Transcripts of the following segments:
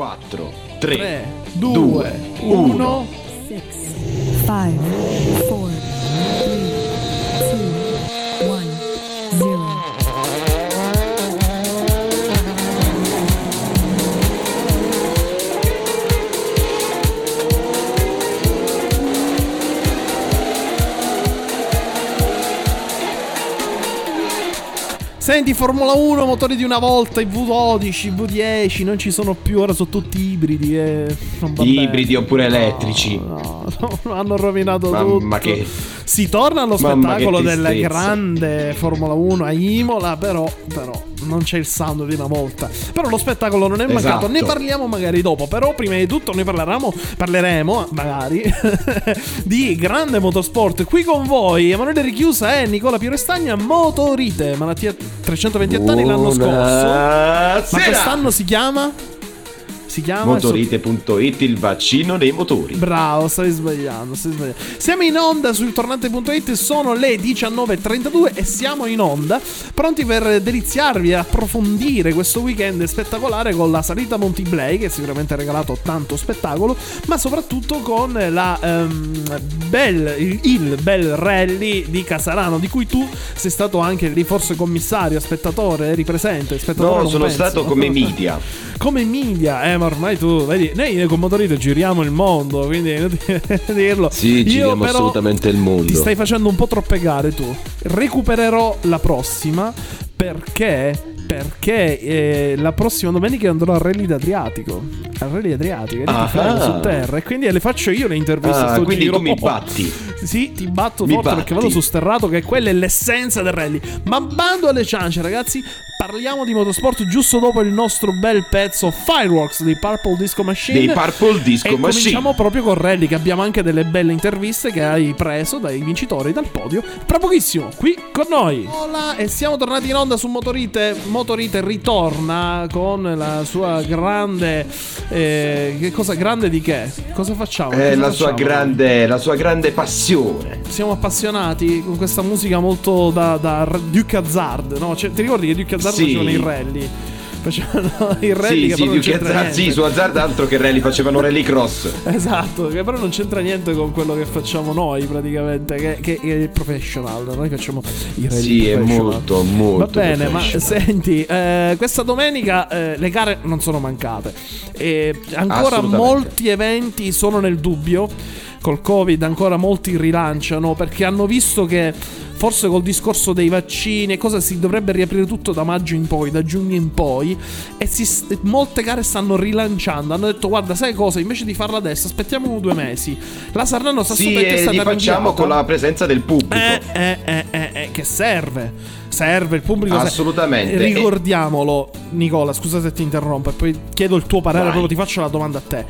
4, 3, 3, 2, 1. 6, 5, 4, 3, Senti, Formula 1, motori di una volta, i V12, i V10, non ci sono più, ora sono tutti ibridi. Eh. Ibridi oppure elettrici. No, no, hanno rovinato Mamma tutto. che- Si torna allo Mamma spettacolo della grande Formula 1 a Imola, però, però non c'è il sound di una volta. Però lo spettacolo non è mancato, Esatto. ne parliamo magari dopo. Però prima di tutto noi parleremo, parleremo magari di grande motorsport. Qui con voi Emanuele Richiusa e Nicola Pierestagna, Motorite, malattia 328 anni l'anno scorso. Ma quest'anno si chiama? Si chiama Motorite.it, il vaccino dei motori. Bravo, stai sbagliando, stai sbagliando. Siamo in onda sul tornante.it, sono le 19.32 e siamo in onda, pronti per deliziarvi e approfondire questo weekend spettacolare con la salita a Monty Blay, che sicuramente ha regalato tanto spettacolo, ma soprattutto con la, ehm, bel, il, il bel rally di Casarano, di cui tu sei stato anche lì forse commissario, spettatore, eri presente, spettatore No, sono penso. stato come media. come media, eh, ma ormai tu, vedi, noi con Motorito giriamo il mondo, quindi è inutile dirlo. Sì, giriamo assolutamente il mondo. Ti stai facendo un po' troppe gare tu. Recupererò la prossima perché perché eh, la prossima domenica andrò al Rally d'Adriatico. Al Rally Adriatico, lì Ah. su terra e quindi le faccio io le interviste a Ah, quindi giro. tu mi batti. Sì, ti batto Mi forte batti. perché vado su sterrato che quella è l'essenza del rally. Ma bando alle ciance, ragazzi, parliamo di motorsport giusto dopo il nostro bel pezzo Fireworks di Purple Disco Machine. Dei Purple Disco e Machine. cominciamo proprio con Rally che abbiamo anche delle belle interviste che hai preso dai vincitori dal podio. Tra pochissimo, qui con noi. Hola, e siamo tornati in onda su Motorite. Motorite ritorna con la sua grande eh, che cosa grande di che? Cosa facciamo? Eh, Cosa la, sua facciamo? grande, la sua grande passione. Siamo appassionati con questa musica molto da, da Duke Hazard, no? Cioè, ti ricordi che Duke Hazard Sì. facevano i rally? Facevano i rally Sì, che sì, non che c'entra Hazard, niente. sì, su Hazard altro che rally facevano rally cross. Esatto, che però non c'entra niente con quello che facciamo noi praticamente, che, che è il professional. Noi facciamo i rally Sì, è molto, molto Va bene, ma senti, eh, questa domenica eh, le gare non sono mancate. E ancora molti eventi sono nel dubbio. Col Covid ancora molti rilanciano perché hanno visto che forse col discorso dei vaccini e cosa si dovrebbe riaprire tutto da maggio in poi, da giugno in poi e si molte gare stanno rilanciando. Hanno detto guarda, sai cosa, invece di farla adesso aspettiamo due mesi. La Sarnano sta Sì, e li facciamo con la presenza del pubblico. Eh, eh, eh, eh, eh, che serve. Serve il pubblico. serve. Assolutamente. Ricordiamolo, Nicola, scusa se ti interrompo, e poi chiedo il tuo parere, Vai. proprio ti faccio la domanda a te.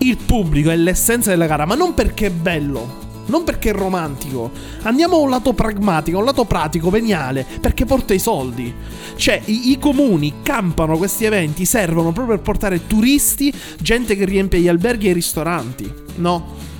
Il pubblico è l'essenza della gara, ma non perché è bello. Non perché è romantico, andiamo a un lato pragmatico, a un lato pratico, veniale, perché porta i soldi. Cioè, i, i comuni campano questi eventi, servono proprio per portare turisti, gente che riempie gli alberghi e i ristoranti, no?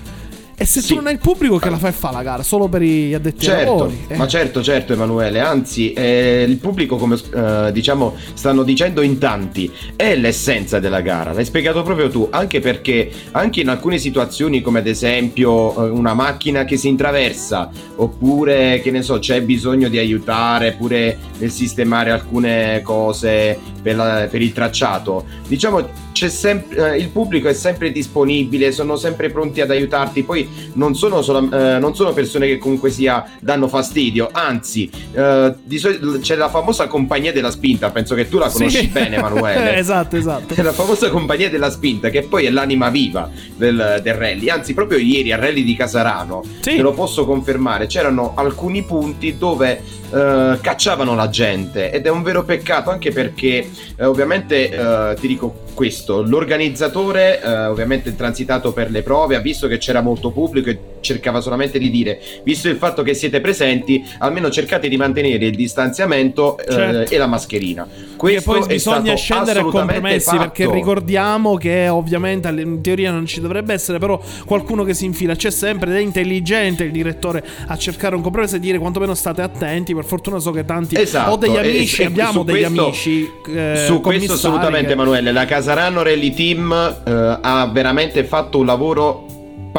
E se Sì. tu non hai il pubblico, che la fai fa la gara? Solo per gli addetti ai Certo, lavori? Eh. ma certo, certo Emanuele, anzi eh, il pubblico come eh, diciamo stanno dicendo in tanti è l'essenza della gara, l'hai spiegato proprio tu, anche perché anche in alcune situazioni come ad esempio eh, una macchina che si intraversa oppure che ne so c'è bisogno di aiutare pure nel sistemare alcune cose per, la- per il tracciato, diciamo c'è sempre, eh, il pubblico è sempre disponibile, sono sempre pronti ad aiutarti, poi non sono, solo- eh, non sono persone che comunque sia danno fastidio, anzi eh, solito c'è la famosa compagnia della spinta, penso che tu la conosci Sì. bene Emanuele. esatto, esatto. La famosa compagnia della spinta che poi è l'anima viva del, del rally. Anzi, proprio ieri al rally di Casarano, Sì. te lo posso confermare, c'erano alcuni punti dove eh, cacciavano la gente ed è un vero peccato anche perché eh, ovviamente eh, ti dico questo, l'organizzatore eh, ovviamente transitato per le prove, ha visto che c'era molto pubblico e cercava solamente di dire, visto il fatto che siete presenti, almeno cercate di mantenere il distanziamento eh, Certo. e la mascherina. Che Questo poi è bisogna scendere a compromessi fatto. perché ricordiamo che ovviamente in teoria non ci dovrebbe essere però qualcuno che si infila c'è sempre ed è intelligente il direttore a cercare un compromesso e dire quantomeno state attenti per fortuna so che tanti Esatto, ho degli e- amici e abbiamo degli questo- amici eh, Su questo assolutamente che- Emanuele, la Casarano Rally Team eh, ha veramente fatto un lavoro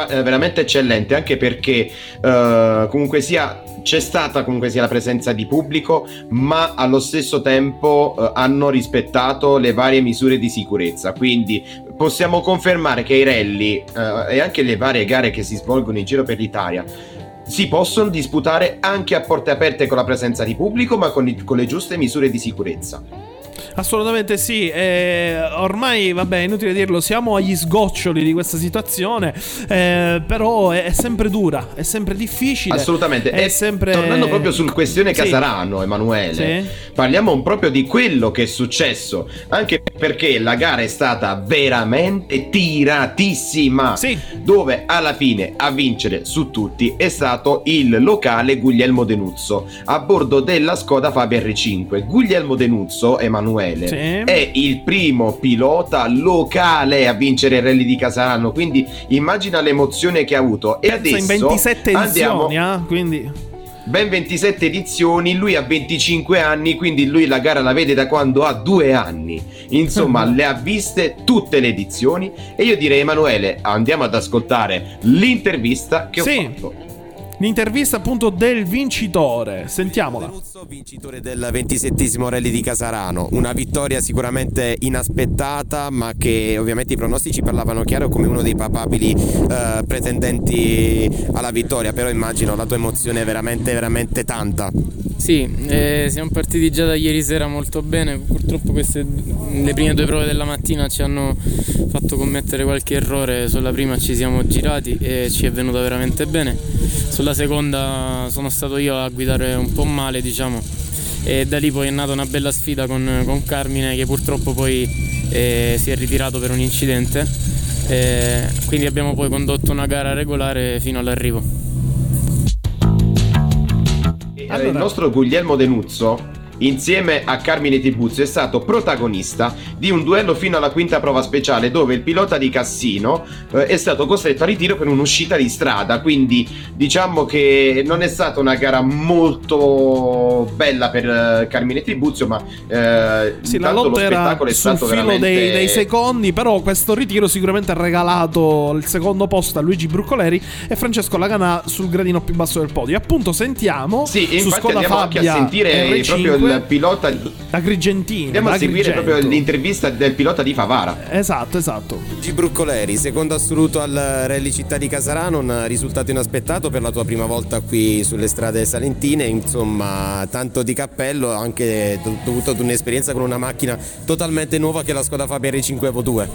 eh, veramente eccellente anche perché eh, comunque sia c'è stata comunque sia la presenza di pubblico ma allo stesso tempo eh, hanno rispettato le varie misure di sicurezza. Quindi possiamo confermare che i rally eh, e anche le varie gare che si svolgono in giro per l'Italia si possono disputare anche a porte aperte con la presenza di pubblico ma con, i- con le giuste misure di sicurezza Assolutamente sì, eh, ormai vabbè è inutile dirlo, siamo agli sgoccioli di questa situazione, eh, però è, è sempre dura, è sempre difficile. Assolutamente. È E sempre... Tornando proprio sul questione Sì. Casarano, Emanuele, Sì. parliamo proprio di quello che è successo, anche perché la gara è stata veramente tiratissima. Sì. Dove alla fine a vincere su tutti è stato il locale Guglielmo Denuzzo a bordo della Skoda Fabia R5. Guglielmo Denuzzo, Emanuele, Sì. è il primo pilota locale a vincere il rally di Casarano. Quindi immagina l'emozione che ha avuto. E adesso in 27 andiamo edizioni, eh, quindi ben 27 edizioni, lui ha 25 anni, quindi lui la gara la vede da quando ha due anni. Insomma, le ha viste tutte le edizioni e io direi Emanuele, andiamo ad ascoltare l'intervista che Sì. ho fatto. L'intervista appunto del vincitore, sentiamola. Denuzzo, vincitore del 27 rally di Casarano, una vittoria sicuramente inaspettata, ma che ovviamente i pronostici parlavano chiaro come uno dei papabili eh, pretendenti alla vittoria, però immagino la tua emozione è veramente veramente tanta. Sì, eh, siamo partiti già da ieri sera molto bene, purtroppo queste le prime due prove della mattina ci hanno fatto commettere qualche errore, sulla prima ci siamo girati e ci è venuta veramente bene, sulla seconda sono stato io a guidare un po' male diciamo e da lì poi è nata una bella sfida con, con Carmine che purtroppo poi eh, si è ritirato per un incidente, Eh, quindi abbiamo poi condotto una gara regolare fino all'arrivo. Eh, Allora- Il nostro Guglielmo Denuzzo, insieme a Carmine Tibuzio, è stato protagonista di un duello fino alla quinta prova speciale dove il pilota di Cassino eh, è stato costretto a ritiro per un'uscita di strada. Quindi diciamo che non è stata una gara molto bella per eh, Carmine Tribuzio, ma eh, Sì, la lotta lo era spettacolo è sul stato filo veramente dei, dei secondi, però questo ritiro sicuramente ha regalato il secondo posto a Luigi Bruccoleri e Francesco Laganà sul gradino più basso del podio. Appunto sentiamo Sì, su andiamo anche a Fabia sentire R5, proprio il pilota di... Agrigentino. Andiamo a seguire proprio l'intervista del pilota di Favara. Esatto, esatto. G. Bruccoleri, secondo assoluto al Rally Città di Casarano, un risultato inaspettato per la tua prima volta qui sulle strade salentine, insomma tanto di cappello anche do- dovuto ad un'esperienza con una macchina totalmente nuova che è la Skoda Fabia R5 Evo 2.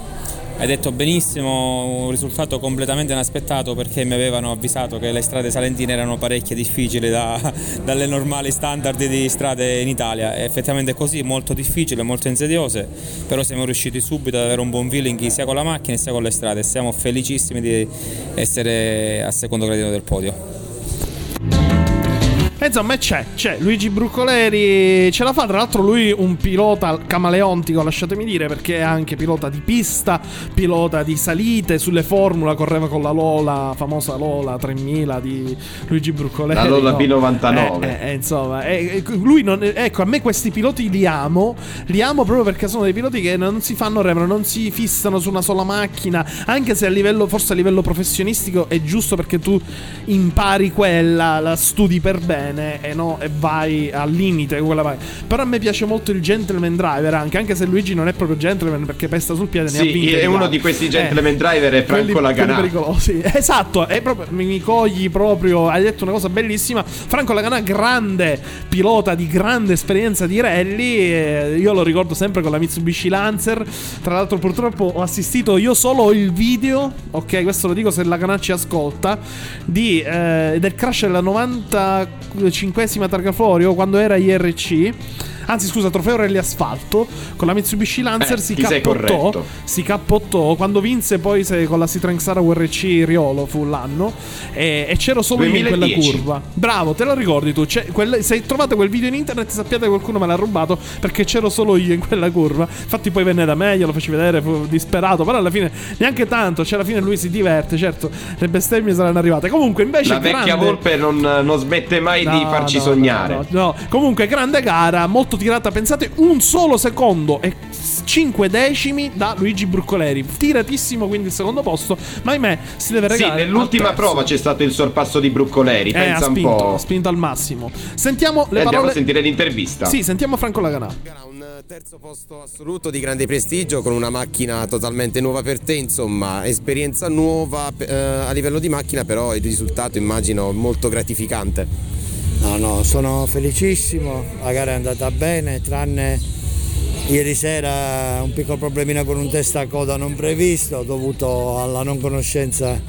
Hai detto benissimo, un risultato completamente inaspettato perché mi avevano avvisato che le strade salentine erano parecchie difficili da- dalle normali standard di strade in Italia. E effettivamente è così, molto difficile, molto insidiose, però siamo riusciti subito ad avere un buon feeling sia con la macchina sia con le strade. Siamo felicissimi di essere al secondo gradino del podio. E insomma, c'è, c'è Luigi Bruccoleri, ce la fa. Tra l'altro, lui un pilota camaleontico, lasciatemi dire, perché è anche pilota di pista, pilota di salite. Sulle Formula correva con la Lola, famosa Lola 3000 di Luigi Bruccoleri. La Lola no? B99. Eh, eh, eh, insomma, eh, eh, lui non, ecco, a me questi piloti li amo. Li amo proprio perché sono dei piloti che non si fanno remore, non si fissano su una sola macchina. Anche se a livello, forse a livello professionistico, è giusto perché tu impari quella, la studi per bene e, no, e vai al limite con quella vai. Però a me piace molto il gentleman driver anche, anche se Luigi non è proprio gentleman perché pesta sul piede. ne ha Sì, è di uno di questi Eh, gentleman driver è Franco Laganà. pericolosi. Esatto, è proprio, mi, mi cogli proprio. Hai detto una cosa bellissima. Franco Laganà, grande pilota di grande esperienza di rally. eh, io lo ricordo sempre con la Mitsubishi Lancer. Tra l'altro, purtroppo ho assistito io solo il video. Ok, questo lo dico se Laganà ci ascolta. Di, eh, del crash della 95esima targa Florio quando era IRC. Anzi scusa, trofeo rally asfalto con la Mitsubishi Lancer Eh, si cappottò, si cappottò quando vinse poi se- con la Citroen Xara URC Riolo fu l'anno e, e c'ero solo io in quella 2010. curva. Bravo, te lo ricordi tu? Quel- se trovate quel video in internet sappiate che qualcuno me l'ha rubato perché c'ero solo io in quella curva. Infatti poi venne da me, glielo feci vedere, fu disperato, però alla fine neanche tanto, cioè alla fine lui si diverte, certo, le bestemmie saranno arrivate. Comunque invece La vecchia grande- volpe non, non smette mai di No, farci no, sognare. No, no. Comunque, grande gara, molto tirata. Pensate, un solo secondo e 5 decimi da Luigi Bruccoleri. Tiratissimo quindi il secondo posto. Ma ahimè, si deve Sì, regalare. nell'ultima al terzo. prova c'è stato il sorpasso di Bruccoleri. Eh, ha Pensa un spinto, po'. ha spinto al massimo. Sentiamo E le andiamo parole. a sentire l'intervista. Sì, sentiamo Franco Laganà. Un terzo posto assoluto di grande prestigio con una macchina totalmente nuova per te, insomma, esperienza nuova eh, a livello di macchina, però il risultato immagino molto gratificante. No, no, sono felicissimo, la gara è andata bene, tranne ieri sera un piccolo problemino con un testacoda non previsto dovuto alla non conoscenza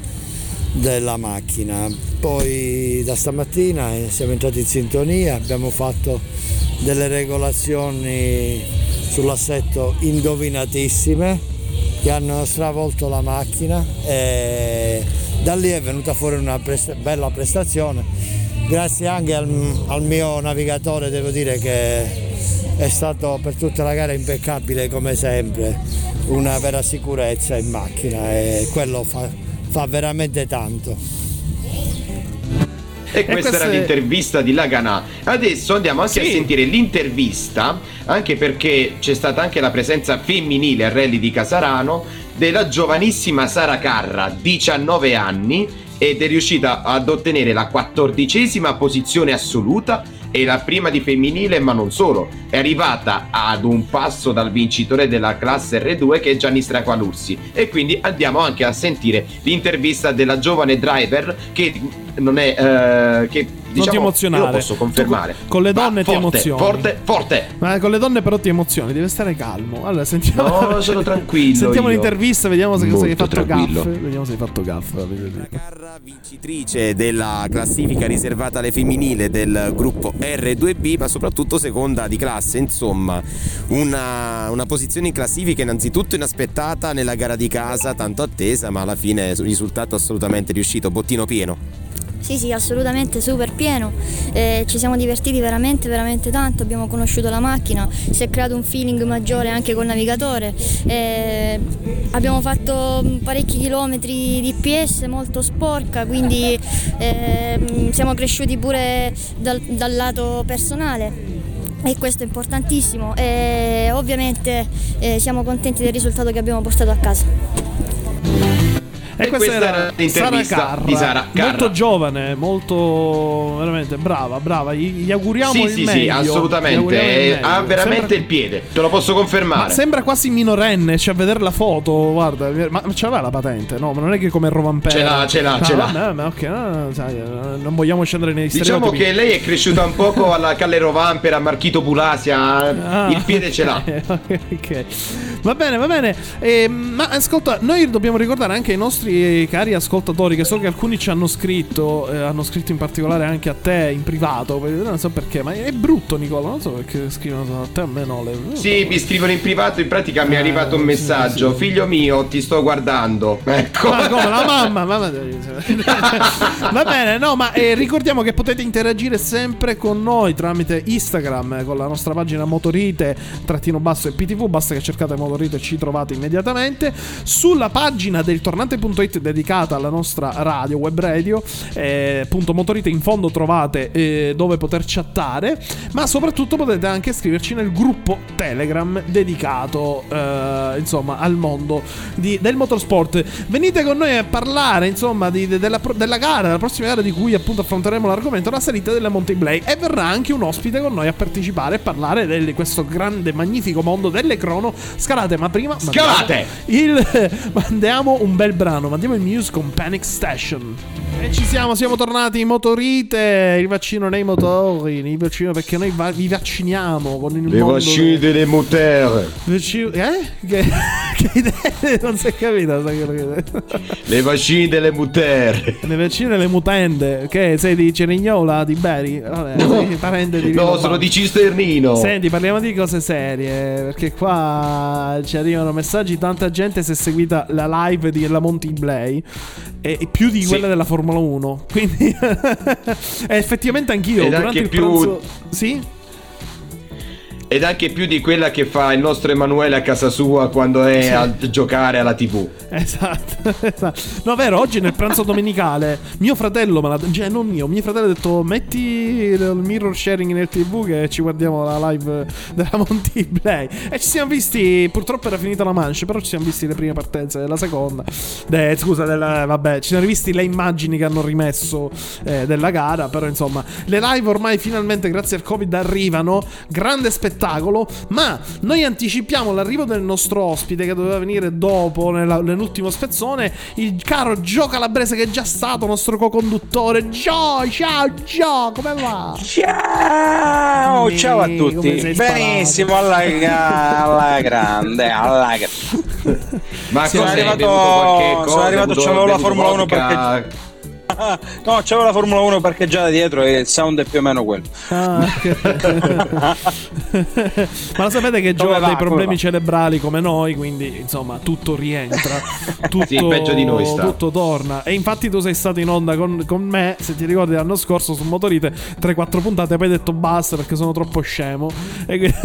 della macchina. Poi da stamattina eh, siamo entrati in sintonia, abbiamo fatto delle regolazioni sull'assetto indovinatissime che hanno stravolto la macchina e da lì è venuta fuori una presta- bella prestazione. Grazie anche al, al mio navigatore, devo dire che è stato per tutta la gara impeccabile come sempre, una vera sicurezza in macchina e quello fa, fa veramente tanto. E questa questa era è- l'intervista di Lagana. Adesso andiamo anche a Sì. sentire l'intervista, anche perché c'è stata anche la presenza femminile al rally di Casarano della giovanissima Sara Carra, 19 anni, ed è riuscita ad ottenere la quattordicesima posizione assoluta e la prima di femminile, ma non solo. È arrivata ad un passo dal vincitore della classe R2 che è Gianni Straqualursi. E quindi andiamo anche a sentire l'intervista della giovane driver che non è... eh, che diciamo, ti emozionare. Io lo posso confermare. Tu con- le donne ti forte, emozioni. Forte, forte. Ma con le donne però ti emozioni, deve stare calmo. Allora, sentiamo. No, sono tranquillo Sentiamo io. l'intervista, vediamo se, se hai Molto fatto tranquillo. gaff. Vediamo se hai fatto gaff. dire. Carra vincitrice della classifica riservata alle femminili del gruppo R2B, ma soprattutto seconda di classe, insomma, una, una posizione in classifica innanzitutto inaspettata nella gara di casa, tanto attesa, ma alla fine il risultato assolutamente riuscito, bottino pieno. Sì, sì, assolutamente super pieno. Eh, ci siamo divertiti veramente, veramente tanto. Abbiamo conosciuto la macchina, si è creato un feeling maggiore anche col navigatore. Eh, abbiamo fatto parecchi chilometri di PS molto sporca, quindi eh, siamo cresciuti pure dal, dal lato personale. E questo è importantissimo e ovviamente eh, siamo contenti del risultato che abbiamo portato a casa. E, E questa, questa era l'intervista Sara Carra, di Sara Carra. molto giovane, molto veramente brava, brava. Gli, gli auguriamo Sì, il sì, meglio. sì, assolutamente. il Eh. Ha veramente Sembra- il piede, te lo posso Ma confermare. sembra quasi minorenne, cioè a vedere la foto, guarda, ma ma ce l'aveva la patente, no? Ma non è che come Rovampera. Ce l'ha, ce l'ha, Ah, ce l'ha. vabbè, ma ok, no, sai, eh, non vogliamo scendere nei Diciamo che lei è cresciuta un poco alla Callero Vampera, Marchito Pulasia. Ah. Il piede ce l'ha. ok. Va bene, va bene. Eh, ma ascolta, noi dobbiamo ricordare anche ai nostri cari ascoltatori che so che alcuni ci hanno scritto, eh, hanno scritto in particolare anche a te in privato, non so perché, ma è brutto Nicola, non so perché scrivono a te, a me no. Le... Sì, mi scrivono in privato, in pratica mi è Eh, arrivato un sì, messaggio. sì. Figlio mio, ti sto guardando. Ecco. Ma come la mamma, mamma. Va bene, no, ma eh, ricordiamo che potete interagire sempre con noi tramite Instagram eh, con la nostra pagina Motorite trattino basso e PTV. Basta che cercate Motorite e ci trovate immediatamente. Sulla pagina del tornante.it dedicata alla nostra radio, web radio, eh, punto Motorite in fondo trovate eh, dove poter chattare. Ma soprattutto potete anche iscriverci nel gruppo Telegram dedicato eh, insomma al mondo di- del motorsport. Venite con noi a parlare insomma di- de- della, della gara, della prossima gara di cui appunto affronteremo l'argomento, la salita della Monte Blay. E verrà anche un ospite con noi a partecipare e parlare di questo grande, magnifico mondo delle crono scalate. Ma prima mandiamo Scalate! Il, mandiamo un bel brano, mandiamo il Muse con Panic Station. E ci siamo, siamo tornati in motorite, il vaccino nei motori, il vaccino perché noi va- vi vacciniamo con il Le mondo vaccine del- delle moteur. Vaccino- eh? Che, che idea? non si è capito. sai quello che- Le vaccine delle mutere. Le vaccine e le mutande. Che sei di Cerignola, di Beri? Vabbè, sei parente di No, sono Bari. di Cisternino. Senti, parliamo di cose serie. Perché qua ci arrivano messaggi. Tanta gente si è seguita la live di La Monti Blay. E e più di Sì. quella della Formula 1. Quindi, effettivamente anch'io. Ed durante anche il più- pranzo. Sì? Ed anche più di quella che fa il nostro Emanuele a casa sua quando è a giocare alla TV. Esatto, esatto. No, vero, oggi nel pranzo domenicale mio fratello me l'ha cioè non io, mio fratello ha detto metti il mirror sharing nel TV che ci guardiamo la live della Monty Play. E ci siamo visti, purtroppo era finita la manche, però ci siamo visti le prime partenze della seconda. De- scusa, della- vabbè, ci siamo rivisti le immagini che hanno rimesso eh, della gara, però insomma, le live ormai finalmente grazie al Covid arrivano, grande spettacolo, ma noi anticipiamo l'arrivo del nostro ospite che doveva venire dopo nella- nell'ultimo spezzone, il caro Gio Calabrese che è già stato nostro co-conduttore. Gio, ciao Gio, come va? Ciao, Mi- ciao a tutti. Benissimo, alla, alla grande, alla grande. Ma Sono arrivato- sono arrivato, c'avevo la Formula 1 vodka? No, c'avevo la Formula 1 parcheggiata dietro e il sound è più o meno quello. Ah. Ma lo sapete che Gio ha dei problemi cerebrali come noi, quindi insomma tutto rientra, tutto, Sì, peggio di noi sta. tutto torna. E infatti tu sei stato in onda con, con me, se ti ricordi l'anno scorso su Motorite, 3-4 puntate, poi hai detto basta perché sono troppo scemo. E quindi-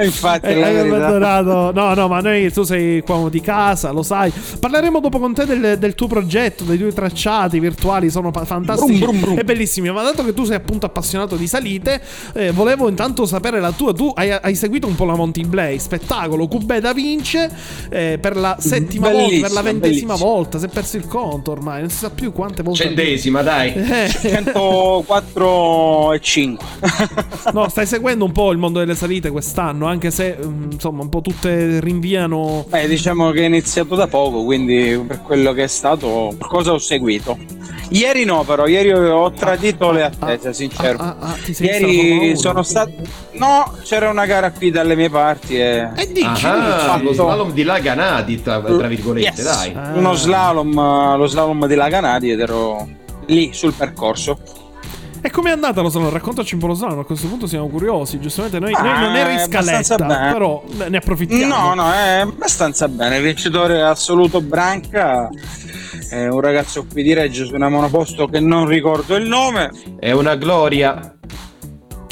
Infatti, e hai abbandonato. No, no, ma noi tu sei qua di casa, lo sai. Parleremo dopo con te del, del tuo progetto, dei tuoi tracciati virtuali, sono pa- fantastici Brum, brum, brum. e bellissimi. Ma dato che tu sei appunto appassionato di salite, eh, volevo intanto sapere la tua. Tu hai, hai seguito un po' la Monty Blay, spettacolo. Cubeda vince eh, per la settima volta, per la Bellissima, ventesima bellissima. volta. Si è perso il conto ormai, non si sa più quante volte. Centesima, dai. Eh, 104 e 5. no, stai seguendo un po' il mondo delle salite quest'anno, anche se mm, insomma un po' tutte rinviano. Beh, diciamo che è iniziato da poco, quindi per quello che è stato, cosa ho seguito. Ieri no, però, ieri ho tradito le attese, sincero. Ah, ah, Formula Ieri sono stato. No, c'era una gara qui dalle mie parti e. E dici, Ah, lo slalom di Laganati, tra, tra virgolette, Yes. dai. Ah. Uno slalom, lo slalom di Laganati ed ero lì sul percorso. E com'è andata lo slalom? Raccontaci un po' lo slalom, a questo punto siamo curiosi. Giustamente noi, noi Ah, non eri è in scaletta, però ne approfittiamo. No, no, è abbastanza bene. Il vincitore assoluto Branca è un ragazzo qui di Reggio su una monoposto che non ricordo il nome. È una gloria.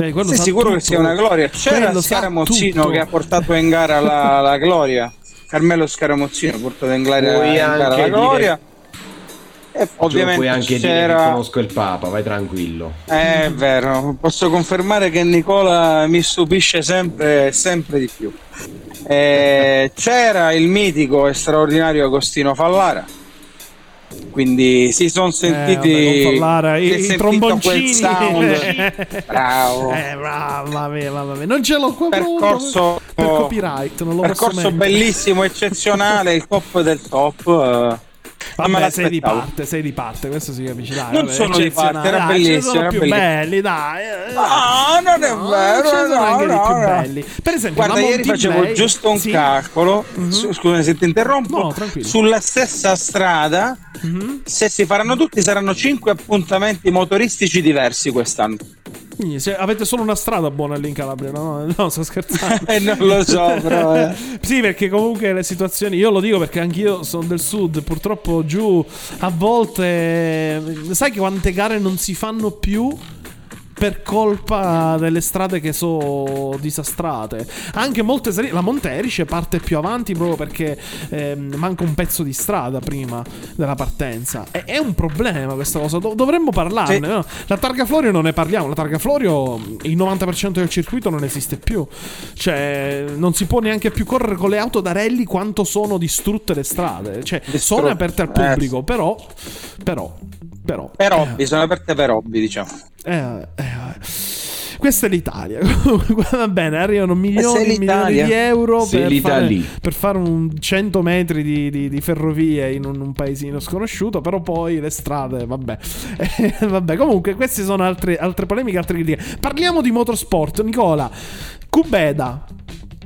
Eh, quello Sei sicuro che tutto. sia una gloria? C'era sa Scaramozzino che ha portato in gara la, la gloria. Carmelo Scaramozzino ha portato in gara, in gara la dire- gloria. E Cioè, ovviamente puoi anche dire che c'era. conosco il Papa, vai tranquillo. È vero, posso confermare che Nicola mi stupisce sempre, sempre di più. Eh, c'era il mitico e straordinario Agostino Fallara. Quindi si sono sentiti Eh, vabbè, si i, è i sentito tromboncini. Bravo. Eh, mamma mia, mamma mia. Non ce l'ho qua Percorso- per copyright, non lo Percorso bellissimo, eccezionale, il top del top. Me Vabbè, sei di l'aspettavo. parte, sei di parte, questo si capisce. Dai, Non vabbè, sono di parte, era ne bellissimo, sono era più bellissimo. belli, dai. eh, Ah, non è no, vero, ne sono no, anche di no, più no. belli. Per esempio, Guarda, ieri facevo Blay- giusto un sì. calcolo. Mhm. Su- Scusa se ti interrompo. No. Sulla stessa strada, Mhm. se si faranno tutti, saranno 5 appuntamenti motoristici diversi quest'anno. Quindi, se avete solo una strada buona lì in Calabria, no? No, sto scherzando. Eh, non lo so, però. eh. Sì, perché comunque le situazioni. Io lo dico perché anch'io sono del sud. Purtroppo giù a volte. Sai che quante gare non si fanno più? Per colpa delle strade che sono disastrate. Anche molte serie. La Monterice parte più avanti proprio perché ehm, manca un pezzo di strada prima della partenza. E- è un problema questa cosa. Do- dovremmo parlarne. Sì. no? La targa Florio non ne parliamo. La targa Florio, il 90% del circuito non esiste più. Cioè, non si può neanche più correre con le auto da rally quanto sono distrutte le strade. Cioè, sono Distrutte. aperte al Eh, pubblico, però. Però. Però. Per hobby, sono aperte per hobby, diciamo. Eh, eh, eh. Questa è l'Italia. Va bene, arrivano milioni e milioni di euro per fare, per fare un 100 metri di, di- di ferrovie in un, un paesino sconosciuto. Però poi le strade, vabbè. Eh, vabbè, comunque, queste sono altre, altre polemiche, altre critiche. Parliamo di motorsport, Nicola. Cubeda.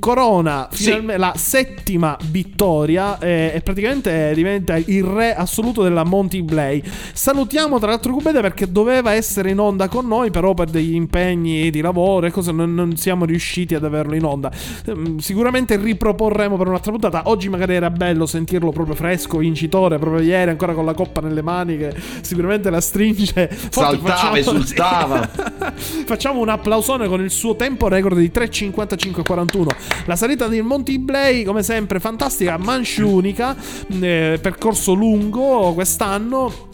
Corona finalmente la settima vittoria eh, e praticamente diventa il re assoluto della Monty Blay. Salutiamo tra l'altro Cubede perché doveva essere in onda con noi, però per degli impegni di lavoro e cose non, non siamo riusciti ad averlo in onda. Ehm, Sicuramente riproporremo per un'altra puntata. Oggi magari era bello sentirlo proprio fresco, vincitore, proprio ieri ancora con la coppa nelle mani che sicuramente la stringe. Forse Saltava, esultava. Facciamo un applausone con il suo tempo record di 3.55.41. La salita di Monty Blay, come sempre, fantastica, manciunica, eh, percorso lungo quest'anno.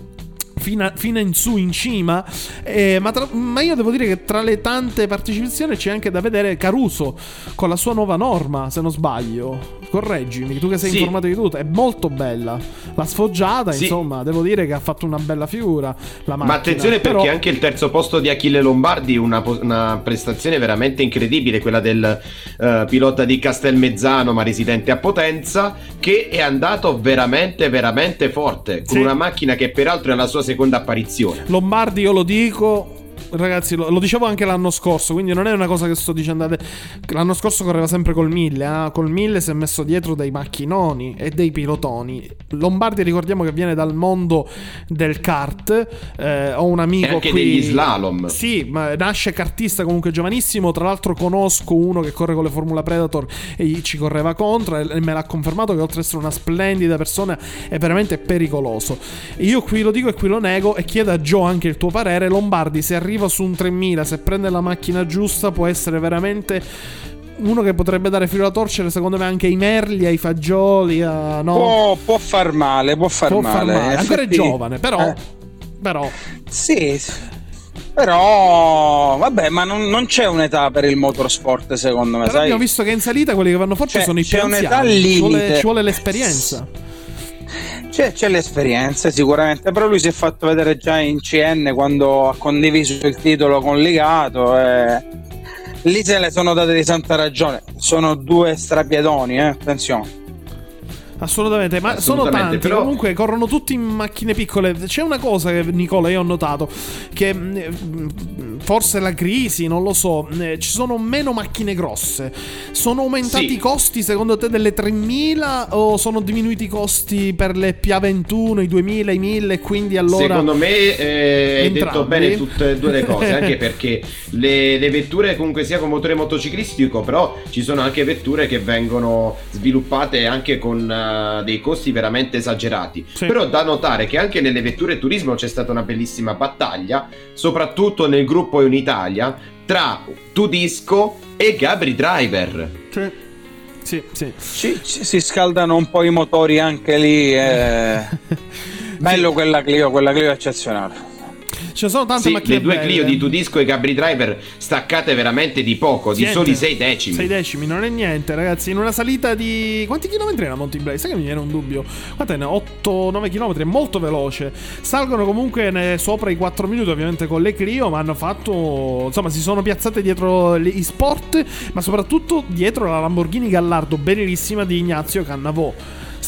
Fino, fino in su in cima eh, ma, tra- ma io devo dire che tra le tante partecipazioni c'è anche da vedere Caruso con la sua nuova norma se non sbaglio correggimi tu che sei Sì. informato di tutto è molto bella la sfoggiata Sì. insomma devo dire che ha fatto una bella figura la Ma attenzione perché Però- anche il terzo posto di Achille Lombardi, una, una prestazione veramente incredibile, quella del eh, pilota di Castelmezzano ma residente a Potenza, che è andato veramente, veramente forte, con Sì. una macchina che peraltro è la sua seconda apparizione. Lombardi, io lo dico. Ragazzi, lo, lo dicevo anche l'anno scorso, quindi non è una cosa che sto dicendo. ade- L'anno scorso correva sempre col 1000. ah, Col 1000 si è messo dietro dei macchinoni e dei pilotoni. Lombardi, ricordiamo che viene dal mondo del kart. eh, ho un amico E anche qui. degli slalom. Sì, ma nasce kartista comunque giovanissimo. Tra l'altro, conosco uno che corre con le Formula Predator e ci correva contro. E me l'ha confermato che oltre ad essere una splendida persona, è veramente pericoloso. Io qui lo dico e qui lo nego. E chiedo a Joe anche il tuo parere. Lombardi, se arriva su un 3000, se prende la macchina giusta, può essere veramente. Uno che potrebbe dare filo da torcere, secondo me, anche ai merli, ai fagioli, a. No? Può, può far male, può far Può male. far male. In Ancora è giovane, però. Eh, Però. sì, però vabbè, ma non, non c'è un'età per il motorsport, secondo me. Però sai? abbiamo visto che in salita quelli che vanno forte C'è- sono i più c'è un'età anziani. Ci vuole, limite. ci vuole l'esperienza. C'è, c'è l'esperienza sicuramente, però lui si è fatto vedere già in CN quando ha condiviso il titolo con Ligato. E... Lì se le sono date di santa ragione. Sono due strapiedoni, eh? attenzione. Assolutamente, ma sono Assolutamente, tanti. però- Comunque corrono tutti in macchine piccole. C'è una cosa che Nicola io ho notato: che mh, forse la crisi, non lo so. eh, Ci sono meno macchine grosse. Sono aumentati Sì. i costi secondo te delle 3000 o sono diminuiti i costi per le PA21, i 2000, i 1000 e quindi allora Secondo me eh, hai detto bene tutte e due le cose, anche perché le, le vetture comunque sia con motore motociclistico, però ci sono anche vetture che vengono sviluppate anche con eh, dei costi veramente esagerati. Sì. Però da notare che anche nelle vetture turismo c'è stata una bellissima battaglia, soprattutto nel gruppo in Italia, tra Tudisco e Gabri Driver. Sì, sì, sì. Ci- ci- si scaldano un po' i motori anche lì. eh. Bello quella Clio, quella Clio è eccezionale. Ne sono tante Sì, macchine le due belle. Clio di Tudisco e Gabri Driver staccate veramente di poco, di Niente. soli 6 decimi. 6 decimi, non è niente, ragazzi. In una salita di. Quanti chilometri è la Monty Blaze? Sai che mi viene un dubbio. Quanto è? 8-9 chilometri, è molto veloce. Salgono comunque sopra i 4 minuti, ovviamente con le Clio, ma hanno fatto. Insomma, si sono piazzate dietro gli sport, ma soprattutto dietro la Lamborghini Gallardo, bellissima di Ignazio Cannavò.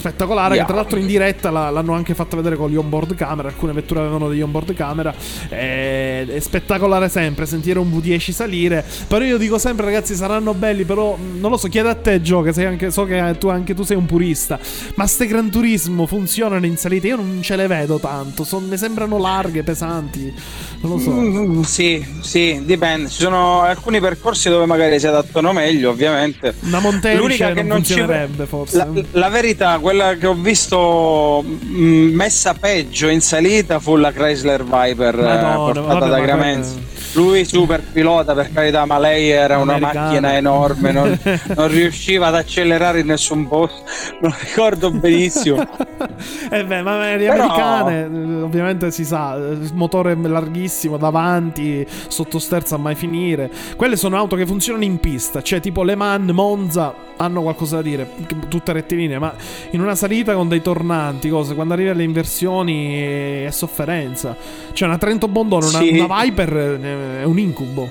Spettacolare, Yeah. che tra l'altro in diretta la- l'hanno anche fatta vedere con gli onboard camera. Alcune vetture avevano degli onboard camera. È, è spettacolare sempre sentire un V10 salire. Però io dico sempre, ragazzi, saranno belli. Però mh, non lo so, chiedo a te, Gio, che sei anche, so che tu, anche tu sei un purista. Ma ste Gran Turismo funzionano in salita? Io non ce le vedo tanto. son- mi sembrano larghe, pesanti. Non lo so. Mm, sì, sì, dipende. Ci sono alcuni percorsi dove magari si adattano meglio, ovviamente. Una L'unica che non ci funzionerebbe, forse. La, la verità, quella che ho visto mm, messa peggio in salita fu la Chrysler Viper eh, Madonna, portata vabbè, da quella- Lui super pilota per carità, ma lei era una macchina enorme, non, non riusciva ad accelerare in nessun posto. Lo ricordo benissimo. Eh beh, ma le Però- americane, ovviamente si sa, motore larghissimo davanti, sottosterza a mai finire. Quelle sono auto che funzionano in pista, cioè tipo Le Mans, Monza, hanno qualcosa da dire, tutte rettilinee, ma in una salita con dei tornanti, cose, quando arrivi alle inversioni è, sofferenza. Cioè una Trento Bondone, una, Sì. una Viper eh, è un incubo.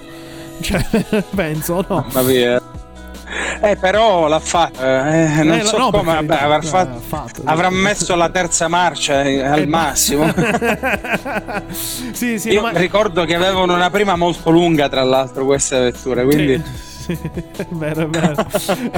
Cioè, penso, no? Mia. Eh, però l'ha fatto. Eh, non Eh, so no, come, vabbè, avrà eh, fatto- ha fatto. avrà messo la terza marcia eh, al Eh, massimo. sì, sì, Io ma... ricordo che avevano una prima molto lunga, tra l'altro, queste vetture, quindi Sì. È vero, è vero.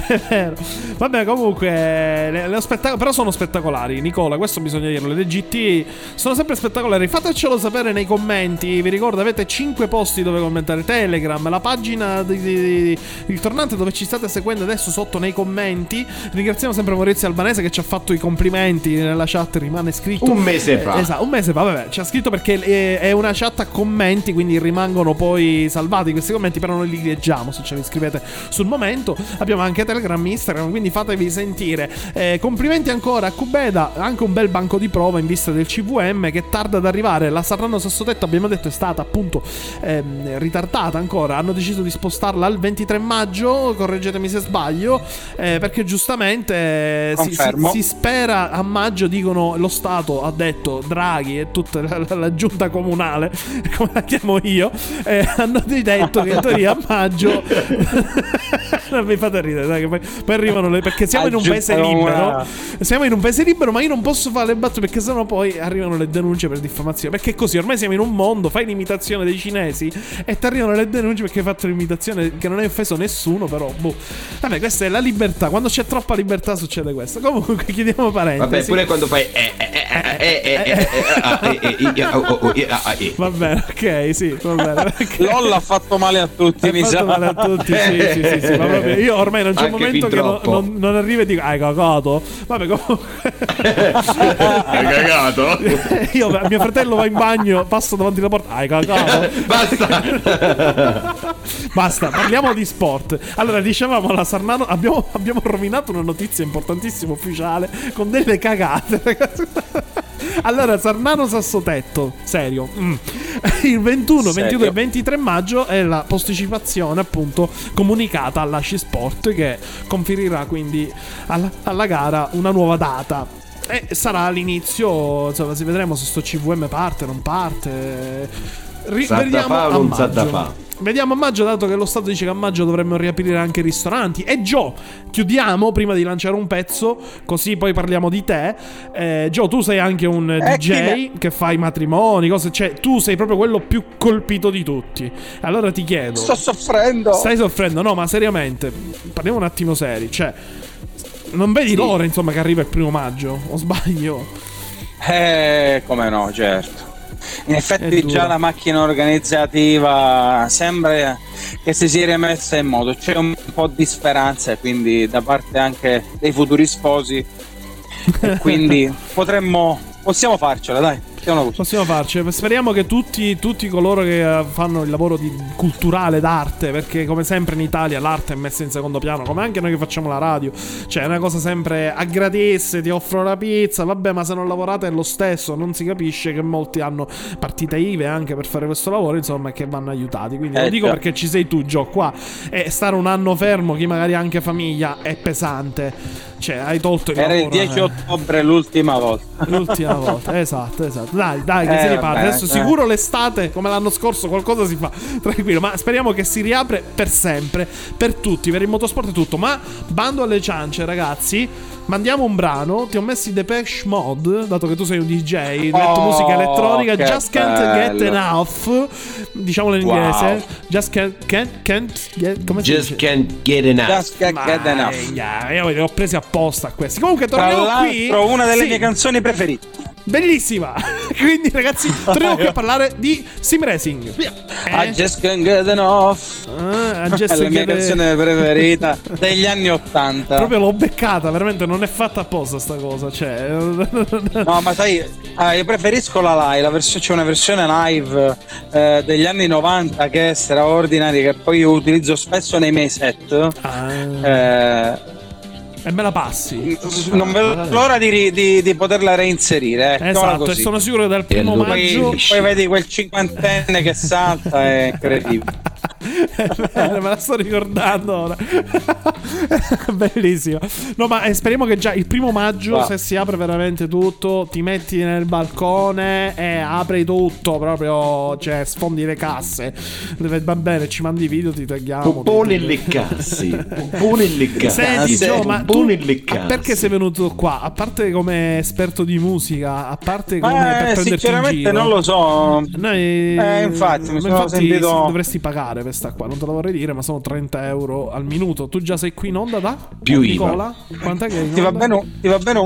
è vero. Vabbè, comunque, le, le spettac- però sono spettacolari. Nicola, questo bisogna dirlo. Le GT sono sempre spettacolari. Fatecelo sapere nei commenti. Vi ricordo, avete 5 posti dove commentare: Telegram, la pagina di, di- di- il tornante dove ci state seguendo adesso sotto nei commenti. Ringraziamo sempre Maurizio Albanese che ci ha fatto i complimenti nella chat. Rimane scritto Un mese fa. Eh, esatto, un mese fa. Vabbè, ci ha scritto perché è, è una chat a commenti, quindi rimangono poi salvati questi commenti, però noi li leggiamo se ce li scrivete sul momento. Abbiamo anche Telegram, Instagram, quindi fatevi sentire. Eh, complimenti ancora a Cubeda, anche un bel banco di prova in vista del CVM che tarda ad arrivare. La Sarrano Sassotetto abbiamo detto è stata appunto ehm, ritardata ancora. Hanno deciso di spostarla al 23 maggio, correggetemi se sbaglio, eh, perché giustamente eh, si, si- si spera a maggio, dicono lo Stato ha detto Draghi e tutta la, la- la giunta comunale, come la chiamo io, eh, hanno detto che in teoria a maggio non mi fate ridere, dai, che poi, poi arrivano le perché siamo in un paese libero. Siamo in un paese libero, ma io non posso fare le battute perché sennò poi arrivano le denunce per diffamazione. Perché è così, ormai siamo in un mondo, fai l'imitazione dei cinesi e ti arrivano le denunce perché hai fatto l'imitazione che non hai offeso nessuno, però boh. Vabbè, questa è la libertà. Quando c'è troppa libertà succede questo. Comunque chiediamo parentesi. Vabbè, pure quando fai. eh, eh, eh, eh, eh, eh, eh, ah, eh, eh, eh, oh, oh, oh, eh, ah, eh. Va bene, ok, sì, va bene. ok. LOL ha fatto male a tutti, mi fatto sa. male a tutti, sì, sì, sì, sì, ma proprio io ormai non c'è un momento che non, non, non arriva e dico hai cagato. Vabbè, comunque Hai cagato? io mio fratello va in bagno, passo davanti alla porta, hai cagato. Basta. Basta, parliamo di sport. Allora, dicevamo la Sarnano, abbiamo, abbiamo rovinato una notizia importantissima ufficiale con delle cagate. ragazzi. Allora, Sarnano Sassotetto, serio. mm. Il 21, Serio? 22 e 23 maggio è la posticipazione, appunto, comunicata all'Asci Sport che conferirà quindi alla, alla gara una nuova data. E sarà l'inizio, insomma, si vedremo se sto CVM parte, non parte. Ri- fa o a non sa da maggio. fa? Vediamo a maggio, dato che lo Stato dice che a maggio dovremmo riaprire anche i ristoranti. E Gio, chiudiamo prima di lanciare un pezzo, così poi parliamo di te. Eh, Gio, tu sei anche un Eh, DJ che fai matrimoni, cose, cioè tu sei proprio quello più colpito di tutti. Allora ti chiedo, Sto soffrendo. stai soffrendo? No, ma seriamente, parliamo un attimo seri, cioè non vedi l'ora, insomma, che arriva il primo maggio, o sbaglio? Eh, come no, certo. In effetti già la macchina organizzativa sembra che si sia rimessa in moto, c'è un po' di speranza quindi da parte anche dei futuri sposi. E quindi potremmo, possiamo farcela dai. Possiamo farci. Speriamo che tutti, tutti coloro che eh, fanno il lavoro di- culturale d'arte, perché come sempre in Italia l'arte è messa in secondo piano, come anche noi che facciamo la radio. Cioè, è una cosa sempre a gratesse, ti offro la pizza, vabbè, ma se non lavorate è lo stesso. Non si capisce che molti hanno partite IVE anche per fare questo lavoro, insomma, e che vanno aiutati. Quindi lo Eh, dico già. perché ci sei tu, Gio, qua. E stare un anno fermo, chi magari ha anche famiglia, è pesante. Cioè, hai tolto il Era il lavoro, 10 eh. ottobre l'ultima volta. L'ultima volta, esatto, esatto. Dai, dai, che Eh, si riparte. vabbè, Adesso eh. sicuro l'estate, come l'anno scorso, qualcosa si fa. Tranquillo, ma speriamo che si riapre per sempre, per tutti, per il motorsport e tutto. Ma bando alle ciance, ragazzi. Mandiamo un brano. Ti ho messo i Depeche Mode, dato che tu sei un DJ, metto Oh, musica elettronica. Just can't bello. get enough. Diciamolo in Wow. inglese. Just can't, can't, can't get. Come si Just dice? can't get enough. Just can't get Ma, enough. eh, io li ho presi apposta questi. Comunque, Tra torniamo qui. l'altro una delle Sì. mie canzoni preferite. Bellissima! Quindi, ragazzi, torniamo qui a parlare di sim racing. Eh? I just can't get enough. Ah, I just È la mia get- canzone preferita degli anni 80. Proprio l'ho beccata, veramente non è fatta apposta sta cosa. Cioè, No, ma sai, ah, io preferisco la live, la versione- c'è una versione live eh, degli anni 90 che è straordinaria, che poi io utilizzo spesso nei miei set. Ah, Eh, e me la passi. non vedo l'ora di, di- di poterla reinserire. ecco, Esatto, e sono sicuro che dal primo allora- Poi, maggio. poi vedi quel cinquantenne che salta, è incredibile. Me la sto ricordando ora. Bellissimo. No, ma eh, speriamo che già il primo maggio, Va. se si apre veramente tutto, ti metti nel balcone e apri tutto. Proprio, cioè, sfondi le casse. Va bene, ci mandi i video, ti tagliamo. Buone ti- le cassi. Buone le cassi. Senti, Gio, ma tu ah, perché sei venuto qua? A parte come esperto di musica, a parte come per Ma eh, prenderti in sinceramente non lo so. Noi, Eh, infatti, mi sono infatti sentito- dovresti pagare questa qua, non te la vorrei dire, ma sono 30 euro al minuto. Tu già sei qui in onda da? Più Nicola? Quant'è che è in Ti va bene ti va bene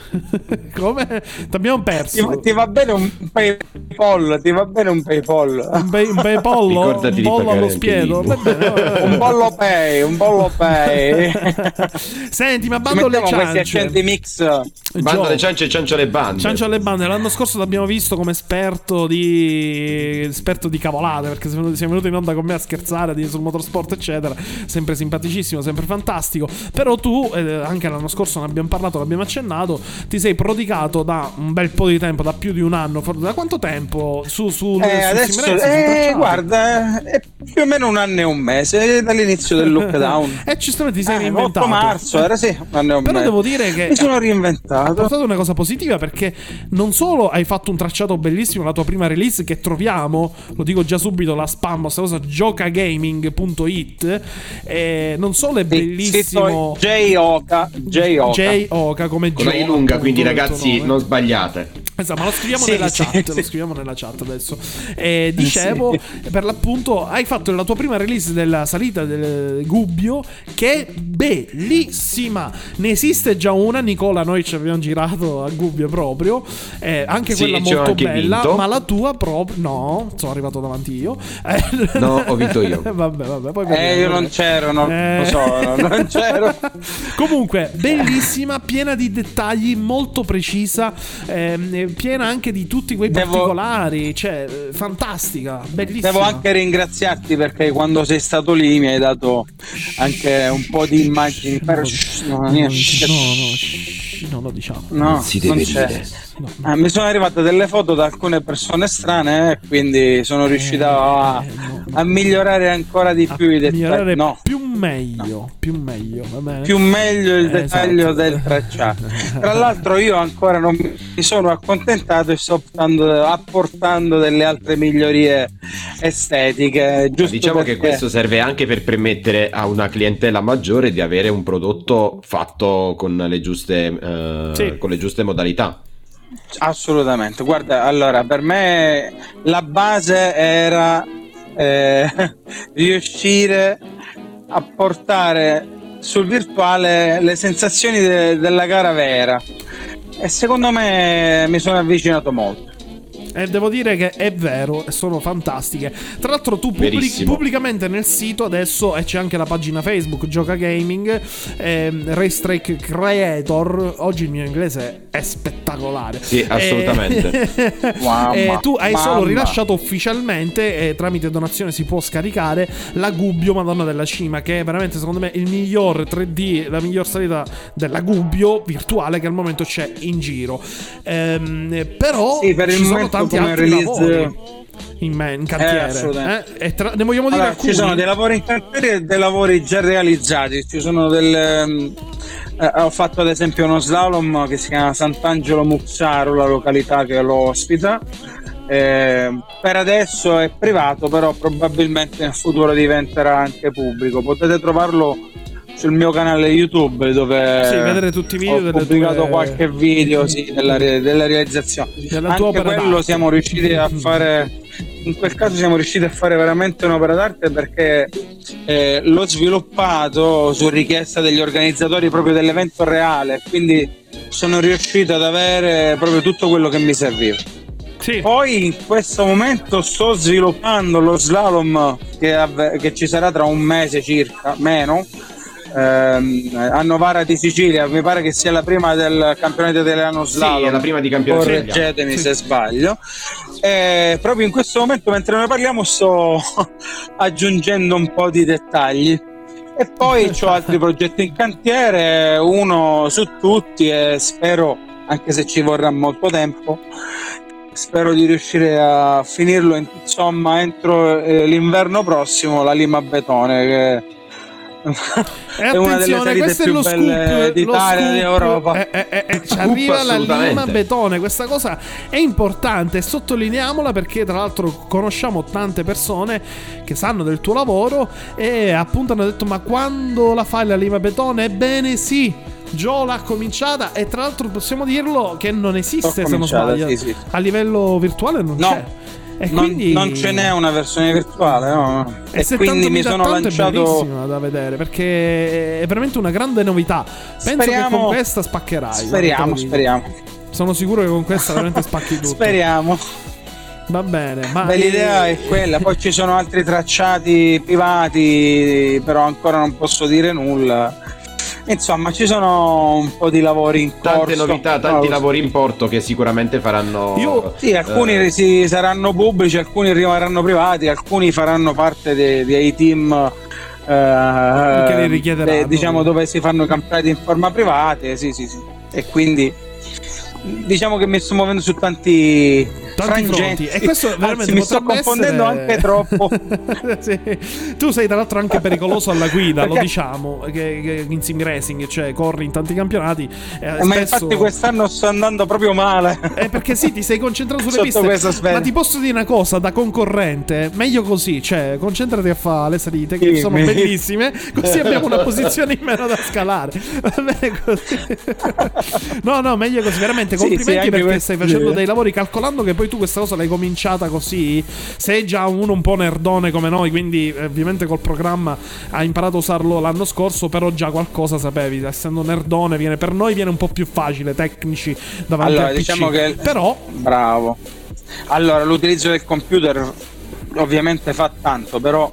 Come? Ti abbiamo perso. ti va bene un PayPal, ti va bene un PayPal. Un, be- un pollo? Ricordati un di pollo pagare allo spiedo? Un bollo pay, un bollo pay. Senti, ma bando le mettiamo questi ciance. accenti mix. Bando Gio- le ciance e ciancio alle bande. Ciancio alle bande, l'anno scorso l'abbiamo visto come esperto di esperto di cavolate, perché siamo siamo venuti in onda con me a scherzare di- sul motorsport, eccetera. Sempre simpaticissimo, sempre fantastico. Però tu, eh, anche l'anno scorso ne abbiamo parlato, l'abbiamo accennato, ti sei prodigato da un bel po' di tempo, da più di un anno. Da quanto tempo? Su, su, Eh, su adesso, eh, guarda, è più o meno un anno e un mese dall'inizio del lockdown. E giustamente ti sei Eh, reinventato. 8 marzo, era sì, un anno e un Però mese. devo dire che Mi sono ha reinventato. portato una cosa positiva perché non solo hai fatto un tracciato bellissimo, la tua prima release che troviamo, lo dico già subito, la spam, questa cosa giocagaming.it, eh, non solo è bellissimo J Oka, J Oka. J Oka come Con la I Gio, lunga, quindi ragazzi nome. non sbagliate. Esatto, ma lo scriviamo Sì, nella sì, chat. sì. Lo scriviamo nella chat adesso. Eh, dicevo, per l'appunto, hai fatto la tua prima release della salita del Gubbio, che è bellissima. Ne esiste già una, Nicola. Noi ci abbiamo girato a Gubbio proprio. Eh, anche Sì, quella molto anche bella, vinto. ma la tua proprio. No, sono arrivato davanti io. Eh, No, ho vinto io. vabbè, vabbè, poi Eh, vediamo, io non vabbè. c'ero, non Eh. lo so, non c'ero. Comunque, bellissima, piena di dettagli, molto precisa, ehm, piena anche di tutti quei Devo- particolari. Cioè, eh, fantastica, bellissima. Devo anche ringraziarti perché quando sei stato lì mi hai dato anche un po' di immagini. Per... Shh, no, No, no, no, shh, no, lo diciamo. No, Non si deve non dire. No, Ah, mi sono arrivate delle foto da alcune persone strane e quindi sono riuscito a, Eh, no. a migliorare ancora di A più i dettagli. No, più meglio, più meglio, va bene? più meglio il Eh, dettaglio esatto. del tracciato. Tra l'altro io ancora non mi sono accontentato e sto apportando delle altre migliorie estetiche. Giusto Diciamo che perché- questo serve anche per permettere a una clientela maggiore di avere un prodotto fatto con le giuste, eh, Sì. con le giuste modalità. Assolutamente, guarda, allora per me la base era eh, riuscire a portare sul virtuale le sensazioni de- della gara vera e secondo me mi sono avvicinato molto. E devo dire che è vero, e sono fantastiche. Tra l'altro, tu Verissimo. pubblicamente nel sito adesso e c'è anche la pagina Facebook Gioca Gaming, ehm, Racetrack Creator. Oggi il mio inglese è spettacolare. Sì, assolutamente. Eh, Mamma, eh, tu hai solo mamma. rilasciato ufficialmente, e tramite donazione si può scaricare, la Gubbio Madonna della Cima, che è veramente secondo me il miglior 3D, la miglior salita della Gubbio virtuale che al momento c'è in giro. Ehm, però Sì, per il ci sono momento tanti come altri release- lavori in, me- in Eh, cantiere. eh? E tra- ne vogliamo dire alcuni? ci sono dei lavori in cantiere e dei lavori già realizzati. Ci sono delle. mm, eh, ho fatto ad esempio uno slalom che si chiama Sant'Angelo Muxaro, la località che lo ospita. Eh, per adesso è privato, però probabilmente nel futuro diventerà anche pubblico. Potete trovarlo sul mio canale YouTube dove Sì, vedere tutti i video ho pubblicato tue- qualche video sì, della, della realizzazione. Della Anche quello siamo riusciti a fare in quel caso siamo riusciti a fare veramente un'opera d'arte perché eh, l'ho sviluppato su richiesta degli organizzatori proprio dell'evento reale quindi sono riuscito ad avere proprio tutto quello che mi serviva Sì. poi in questo momento sto sviluppando lo slalom che, avve- che ci sarà tra un mese circa meno ehm, a Novara di Sicilia mi pare che sia la prima del campionato italiano slalom. Sì, è la prima di campionato correggetemi se sbaglio. E proprio in questo momento mentre noi parliamo sto aggiungendo un po' di dettagli. E poi ho altri progetti in cantiere uno su tutti e spero anche se ci vorrà molto tempo spero di riuscire a finirlo in- insomma entro eh, l'inverno prossimo la Lima Betone che E attenzione, questo è lo scoop d'Italia, lo scoop. Eh, eh, eh, eh, ci Scoop, arriva la lima betone. Questa cosa è importante. Sottolineiamola perché, tra l'altro, conosciamo tante persone che sanno del tuo lavoro e appunto hanno detto: Ma quando la fai la lima betone? Ebbene, sì. Gio l'ha cominciata e tra l'altro possiamo dirlo che non esiste se non sbaglio sì, sì. a livello virtuale non No. c'è E non, quindi- non ce n'è una versione virtuale, no? E, E, quindi mi sono lanciato. è da vedere perché è veramente una grande novità. Penso che Speriamo- con questa spaccherai. Speriamo, speriamo. Sono sicuro che con questa veramente spacchi tutto. Speriamo. Va bene, ma Beh, l'idea è quella, poi ci sono altri tracciati privati, però ancora non posso dire nulla. Insomma, ci sono un po' di lavori in corso. Tante novità, tanti No, lavori in porto che sicuramente faranno. Io- Sì, alcuni eh, si- saranno pubblici, alcuni rimarranno privati, alcuni faranno parte dei, dei team. eh, Che li richiederanno. de- diciamo dove si fanno campionati in forma privata, sì, sì, sì. E quindi diciamo che mi sto muovendo su tanti, Tanti frangenti. E questo veramente Anzi, mi sto confondendo essere- anche troppo. Sì. Tu sei tra l'altro anche pericoloso alla guida, lo Perché- diciamo, che, che in sim racing, cioè corri in tanti campionati. eh, Eh, Ma spesso- infatti quest'anno sto andando proprio male. Eh, perché sì, ti sei concentrato sulle piste. Ma ti posso dire una cosa, da concorrente, meglio così, cioè concentrati a fare le salite che Sì, sono mi- bellissime, così abbiamo una posizione in meno da scalare. Va bene così. No, no, meglio così, veramente Sì, complimenti sì, anche perché stai facendo dei lavori calcolando che poi tu questa cosa l'hai cominciata così. Sei già uno un po' nerdone come noi, quindi eh, ovviamente col programma hai imparato a usarlo l'anno scorso, però già qualcosa sapevi, essendo nerdone viene per noi viene un po' più facile, tecnici davanti Allora, al PC. diciamo che Però Bravo. Allora, l'utilizzo del computer ovviamente fa tanto, però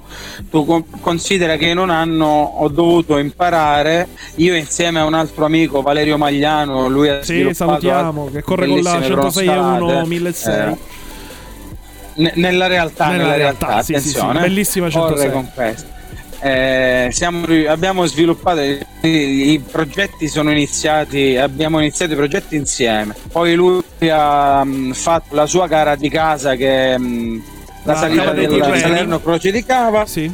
tu con- considera che in un anno ho dovuto imparare, io insieme a un altro amico, Valerio Magliano, lui ha Sì, sviluppato salutiamo, che corre con la bellissime 106 e 1 cronoscalate, 1600. eh, ne- nella realtà, Nella nella, realtà, realtà, sì, sì, sì, attenzione, bellissima corre 106. con questo. Eh, siamo abbiamo sviluppato i, i progetti sono iniziati abbiamo iniziato i progetti insieme poi lui ha mm, fatto la sua gara di casa che è mm, la La salita del. Salerno Croce di Cava Sì.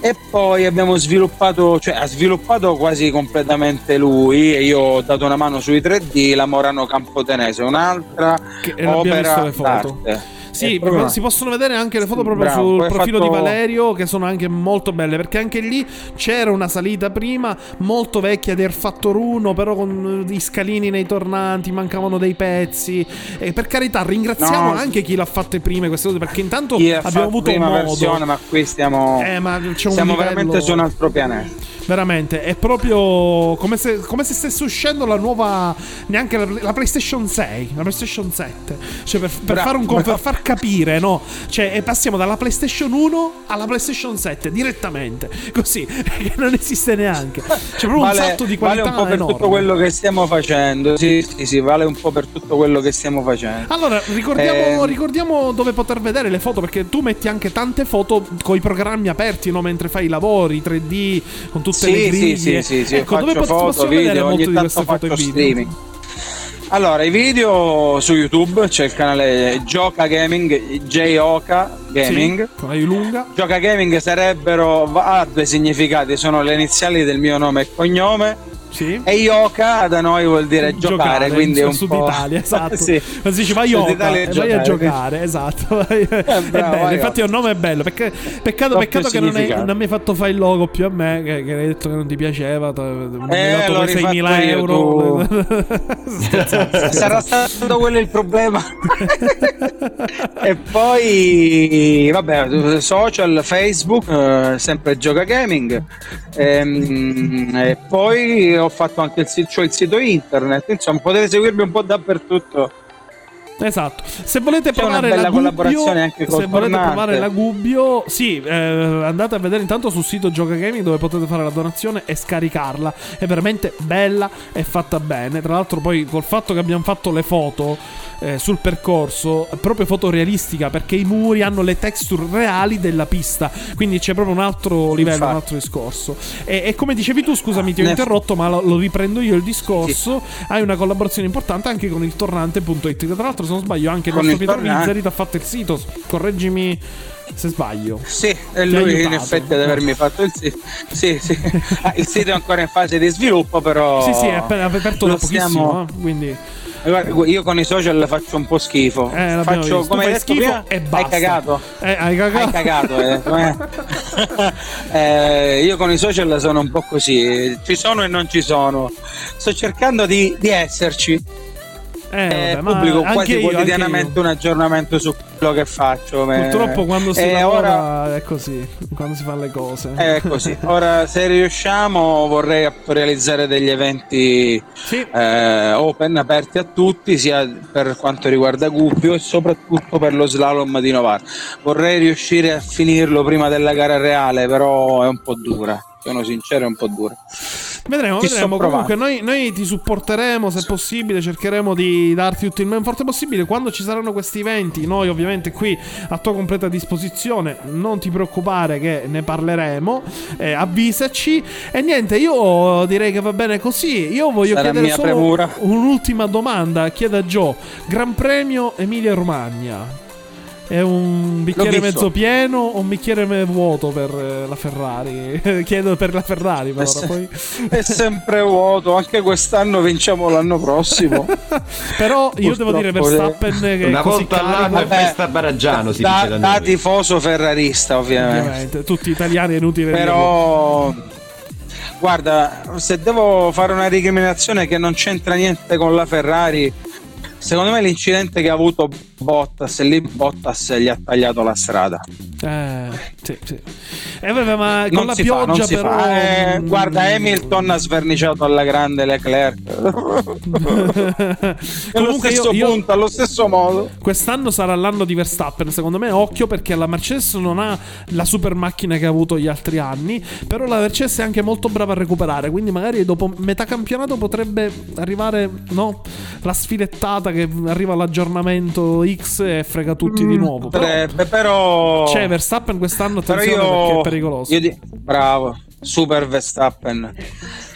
e poi abbiamo sviluppato cioè ha sviluppato quasi completamente lui e io ho dato una mano sui 3D la Morano Campotenese un'altra Che- opera le foto. d'arte Sì, proprio- si possono vedere anche le foto proprio Bravo, sul profilo fatto- di Valerio che sono anche molto belle perché anche lì c'era una salita prima molto vecchia del Factor 1 però con eh, i scalini nei tornanti mancavano dei pezzi. E per carità ringraziamo No. anche chi l'ha fatte prima queste cose perché intanto abbiamo avuto prima modo. versione ma qui stiamo Eh, ma c'è un siamo livello- veramente su un altro pianeta Veramente, è proprio come se, come se stesse uscendo la nuova. Neanche la, la PlayStation 6, la PlayStation 7. Cioè, per, per fare un, per far capire, no? Cioè, passiamo dalla PlayStation 1 alla PlayStation 7 direttamente. Così, che non esiste neanche. C'è proprio un salto di vale qualità un po' per enorme. tutto quello che stiamo facendo sì, sì sì vale un po' per tutto quello che stiamo facendo Allora, ricordiamo, Eh, ricordiamo dove poter vedere le foto, perché tu metti anche tante foto con i programmi aperti, no? Mentre fai i lavori, 3D, con tutte sì, le griglie. sì, sì, sì, sì, ecco, dove foto, vedere video, molte ogni di tanto queste foto faccio video? streaming. Allora, i video su YouTube c'è il canale Gioca Gaming, J-Oka Gaming. Sì, con la I lunga. Gioca Gaming sarebbero ha due significati, sono le iniziali del mio nome e cognome. Sì. E Yoka da noi vuol dire giocare, quindi è un po'... Italia, esatto. sì. Quando si dice vai è e vai a giocare. giocare, esatto. È bravo, infatti è un nome bello. Perché, peccato, peccato che non, hai, non mi hai fatto fare il logo più a me, che, che hai detto che non ti piaceva. t- mi hai Eh, dato l'ho quei 6.000 rifatto io, euro. Sarà stato quello il problema. e poi, vabbè, social, Facebook, eh, sempre Gioca Gaming. Ehm, E, poi ho fatto anche il, sit- cioè il sito internet. Insomma, potete seguirmi un po' dappertutto. Esatto. Se volete C'è una provare bella la Gubbio, collaborazione anche se volete tornante. provare la Gubbio, sì, eh, andate a vedere intanto sul sito Gioca Gaming dove potete fare la donazione e scaricarla. È veramente bella e fatta bene. Tra l'altro, poi col fatto che abbiamo fatto le foto eh, sul percorso, è proprio fotorealistica perché i muri hanno le texture reali della pista. Quindi c'è proprio un altro livello, un Infatti. altro discorso. E, e come dicevi tu, scusami, ti ho interrotto, ma lo, lo riprendo io il discorso. Hai una collaborazione importante anche con il tornante.it. Tra l'altro, se non sbaglio, anche il nostro Pietro ti ha fatto il sito. Correggimi se sbaglio. Sì, e ha lui in effetti ad avermi fatto il sito. Sì, sì. Ah, il sito è ancora in fase di sviluppo, però. Sì, sì, è aperto da pochissimo. stiamo- eh, Quindi. Guarda, io con i social faccio un po' schifo. Eh, faccio visto. come hai detto schifo prima, e Hai basta. cagato. Eh, hai cagato. Hai cagato, eh. Eh, io con i social sono un po' così, ci sono e non ci sono. Sto cercando di, di esserci. Eh, vabbè, ma pubblico quasi io, quotidianamente un aggiornamento su quello che faccio. Purtroppo quando si e lavora ora è così, quando si fanno le cose. è così. Ora, se riusciamo, vorrei realizzare degli eventi eh, open aperti a tutti, sia per quanto riguarda Gubbio e soprattutto per lo slalom di Novara. Vorrei riuscire a finirlo prima della gara reale, però è un po' dura. Sono sincero, è un po' dura. Vedremo, Ci vedremo. Comunque, noi, noi ti supporteremo se possibile. Cercheremo di darti tutto il meno forte possibile. Quando ci saranno questi eventi, noi ovviamente qui a tua completa disposizione. Non ti preoccupare, che ne parleremo. Eh, avvisaci. E niente, io direi che va bene così. Io voglio Sarà chiedere solo premura. un'ultima domanda. Chieda a Joe: Gran Premio Emilia Romagna. È un bicchiere mezzo pieno o un bicchiere vuoto per eh, la Ferrari? Chiedo per la Ferrari, per È, se- poi. è sempre vuoto, anche quest'anno vinciamo l'anno prossimo. Però io devo dire Purtroppo, Verstappen che Una volta all'anno è festa baraggiano, si da, dice da da noi. tifoso ferrarista, ovviamente. ovviamente, tutti italiani è inutile dirlo. Però, guarda, se devo fare una recriminazione che non c'entra niente con la Ferrari, secondo me l'incidente che ha avuto Bottas, e lì Bottas gli ha tagliato la strada. Eh, sì, sì. Eh, vabbè, ma con Non la fa, pioggia non si però fa. Eh, guarda, Hamilton ha sverniciato alla grande Leclerc. Allo Comunque stesso io- io- punto, allo stesso modo. Quest'anno sarà l'anno di Verstappen, secondo me, occhio perché la Mercedes non ha la super macchina che ha avuto gli altri anni, però la Mercedes è anche molto brava a recuperare, quindi magari dopo metà campionato potrebbe arrivare, no, la sfilettata che arriva all'aggiornamento X e frega tutti Mm, di nuovo. Però Potrebbe, però. c'è Verstappen quest'anno, però attenzione io, perché è pericoloso. io di- bravo, super Verstappen.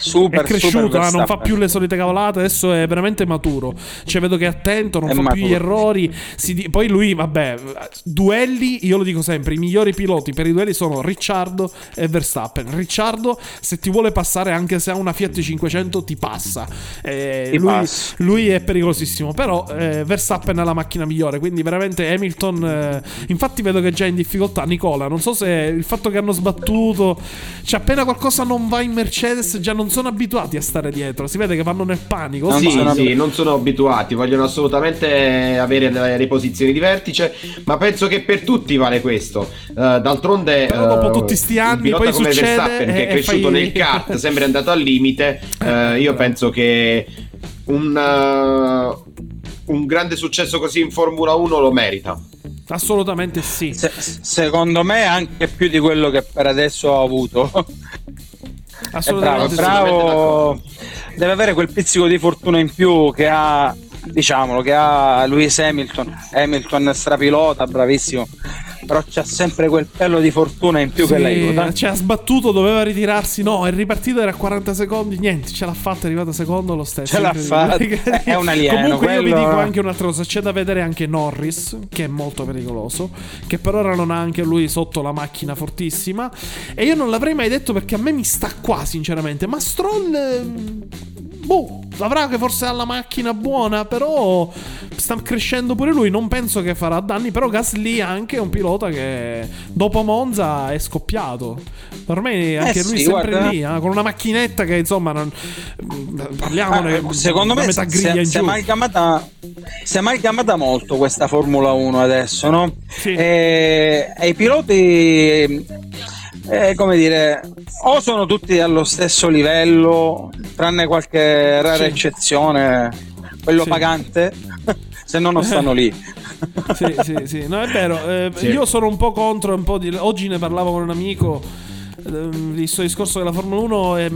Super, è cresciuto, ah, non fa più le solite cavolate, adesso è veramente maturo. Cioè, vedo che è attento, non È fa più maturo. gli errori. di- Poi lui, vabbè, duelli, io lo dico sempre, i migliori piloti per i duelli sono Ricciardo e Verstappen. Ricciardo, se ti vuole passare anche se ha una Fiat 500, ti passa. Eh, Ti lui, lui è pericolosissimo, però eh, Verstappen ha la macchina migliore, quindi veramente Hamilton... eh, infatti vedo che è già in difficoltà. Nicola, non so se il fatto che hanno sbattuto... Cioè, appena qualcosa non va in Mercedes, già non sono abituati a stare dietro. Si vede che vanno nel panico. Non Sì, sono- sì, non sono abituati, vogliono assolutamente avere le, le posizioni di vertice, ma penso che per tutti vale questo. Eh, d'altronde, Però dopo eh, tutti sti un anni poi come succede Verstappen che e- è e cresciuto fai- nel kart, sempre andato al limite, eh, io penso che un, un grande successo così in Formula 1 lo merita. Assolutamente sì. Se- secondo me anche più di quello che per adesso ho avuto. Bravo, Assolutamente sì. bravo. Deve avere quel pizzico di fortuna in più che ha, diciamolo, che ha Lewis Hamilton. Hamilton strapilota, bravissimo. Però c'ha sempre quel pelo di fortuna in più che Sì, l'aiuta. Cioè, ha sbattuto, doveva ritirarsi. No, è ripartito, era a 40 secondi. Niente, ce l'ha fatta, è arrivata secondo lo stesso. Ce l'ha fatta. È un alieno, Comunque, io vi quello- dico anche un'altra cosa: c'è da vedere anche Norris, che è molto pericoloso. Che per ora non ha anche lui sotto la macchina fortissima. E io non l'avrei mai detto perché a me mi sta qua, sinceramente. Ma Stroll. ehm, Boh, avrà che forse ha la macchina buona, però sta crescendo pure lui. Non penso che farà danni. Però Gasly anche è un pilota che dopo Monza è scoppiato. Ormai anche Eh lui sì, è sempre guarda. lì, eh, con una macchinetta che insomma non... parliamone. Ah, secondo da me metà griglia è giù. amalgamata, si è amalgamata molto questa Formula 1 adesso, no? Sì. E, e i piloti, eh, come dire, o sono tutti allo stesso livello, tranne qualche rara Sì. eccezione, quello Sì. pagante, se no non stanno lì. sì, sì, sì. No, è vero. eh. Io sono un po' contro. Un po' di... Oggi ne parlavo con un amico. ehm, Il suo discorso della Formula 1 è.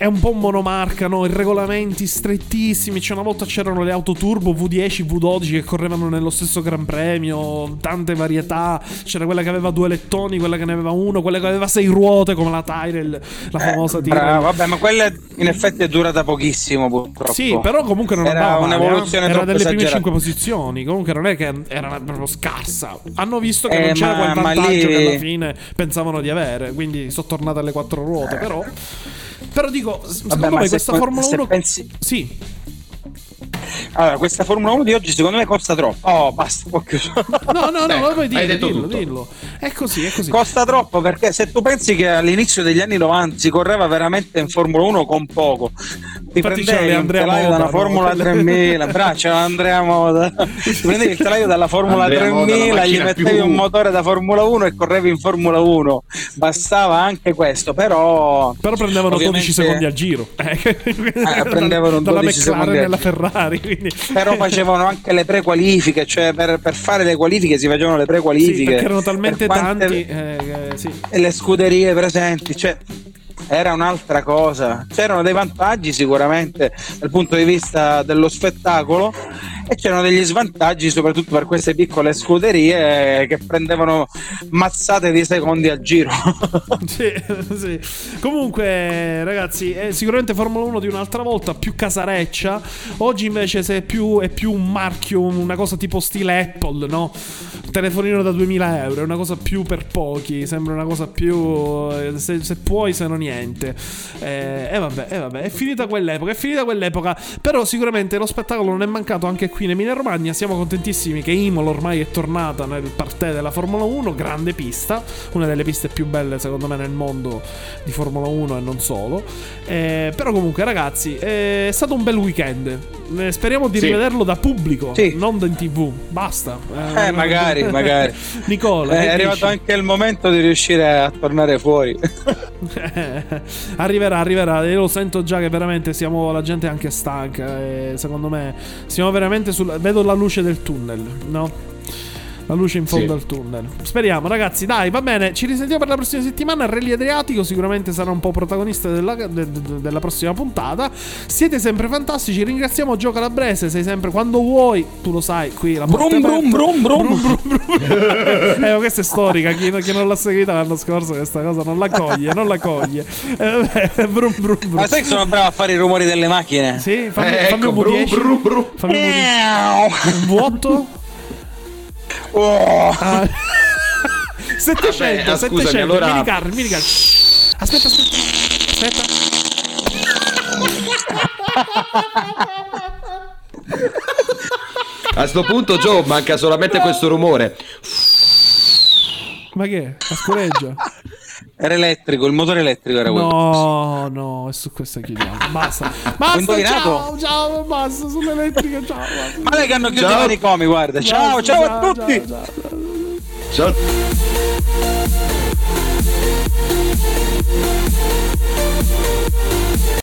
È un po' monomarca, no? I regolamenti strettissimi. Cioè, una volta c'erano le auto turbo V10, V12 che correvano nello stesso Gran Premio. Tante varietà. C'era quella che aveva due lettoni, quella che ne aveva uno, quella che aveva sei ruote, come la Tyrell, la famosa Tyrell. Eh, Bravo, vabbè, ma quella in effetti è durata pochissimo purtroppo. Sì, però comunque non Era andava un'evoluzione eh. Era delle prime esagerata. 5 posizioni. Comunque non è che era proprio scarsa. Hanno visto che Eh, non c'era ma- quel vantaggio lì- che alla fine pensavano di avere. Quindi sono tornate alle quattro ruote. Però. Però dico, secondo Vabbè, ma me questa que- Formula se 1. pensi- Sì, Allora, questa Formula 1 di oggi secondo me costa troppo. Oh, basta, ho chiuso. no, no, no, Ecco, lo puoi hai dire, detto dillo, tutto. dillo. È così, è così. Costa troppo perché se tu pensi che all'inizio degli anni 90 si correva veramente in Formula 1 con poco, ti Infatti prendevi un telaio Moda, dalla no? Formula 3000, bravo, c'era Andrea Moda. Ti prendevi il telaio dalla Formula Andrea Moda, la 3000, gli macchina mettevi più- un motore da Formula 1 e correvi in Formula 1. Bastava anche questo, però. Però prendevano 12 ovviamente- secondi al giro. Eh, prendevano dalla 12 secondi McLaren al alla. Ferrari. Quindi... Però facevano anche le prequalifiche, cioè per, per fare le qualifiche si facevano le Sì, prequalifiche. perché erano talmente Per quante- tanti. eh, eh, sì. e le scuderie presenti, cioè era un'altra cosa. C'erano dei vantaggi sicuramente dal punto di vista dello spettacolo e c'erano degli svantaggi soprattutto per queste piccole scuderie che prendevano mazzate di secondi al giro. Sì, sì. Comunque, ragazzi, è sicuramente Formula 1 di un'altra volta, più casareccia. Oggi invece se è più, è più un marchio, una cosa tipo stile Apple, no? Telefonino da 2000 euro, è una cosa più per pochi, sembra una cosa più... eh, Se, se puoi, se no niente. E eh, vabbè, eh, vabbè, è finita quell'epoca, è finita quell'epoca. Però sicuramente lo spettacolo non è mancato anche qui in Emilia Romagna. Siamo contentissimi che Imola ormai è tornata nel partè della Formula 1, grande pista, una delle piste più belle secondo me nel mondo di Formula 1 e non solo. Eh, però comunque ragazzi, è stato un bel weekend. Eh, speriamo di Sì. rivederlo da pubblico, Sì. non da in tv. Basta. Eh, magari, magari. Nicola, è che arrivato dici? anche il momento di riuscire a tornare fuori. arriverà, arriverà. Io lo sento già che veramente siamo. La gente è anche stanca. E secondo me siamo veramente sul. Vedo la luce del tunnel, no? La luce in fondo Sì. al tunnel. Speriamo, ragazzi. Dai, va bene. Ci risentiamo per la prossima settimana. Rally Adriatico sicuramente sarà un po' protagonista della, de- de- della prossima puntata. Siete sempre fantastici. Ringraziamo Gio Calabrese. Sei sempre quando vuoi. Tu lo sai, qui la Brum è aperta. brum brum brum. eh, ma questa è storica. Chi, chi non l'ha seguita l'anno scorso, questa cosa non la coglie, non la coglie. Eh, vabbè, brum, brum, brum. Ma sai che sono bravo a fare i rumori delle macchine? Sì, fammi, Eh, fammi ecco, un bru, V10. bru, bru. Fammi un V10. Miau. Un vuoto? Oh. Ah. 700, Vabbè, ah, 700, scusami, allora- minicar, minicar. Aspetta, aspetta. Aspetta. A sto punto, Joe, manca solamente questo rumore. Ma che? è? La scureggia? Era elettrico, il motore elettrico era quello. No, no, e su questa chiudiamo. Basta. Basta, ciao, ciao, basta, sull'elettrica, ciao. basta. Ma lei che hanno chiuso Ciao. i manicomi, guarda. Ciao, Basta, ciao a tutti. ciao, ciao. Ciao.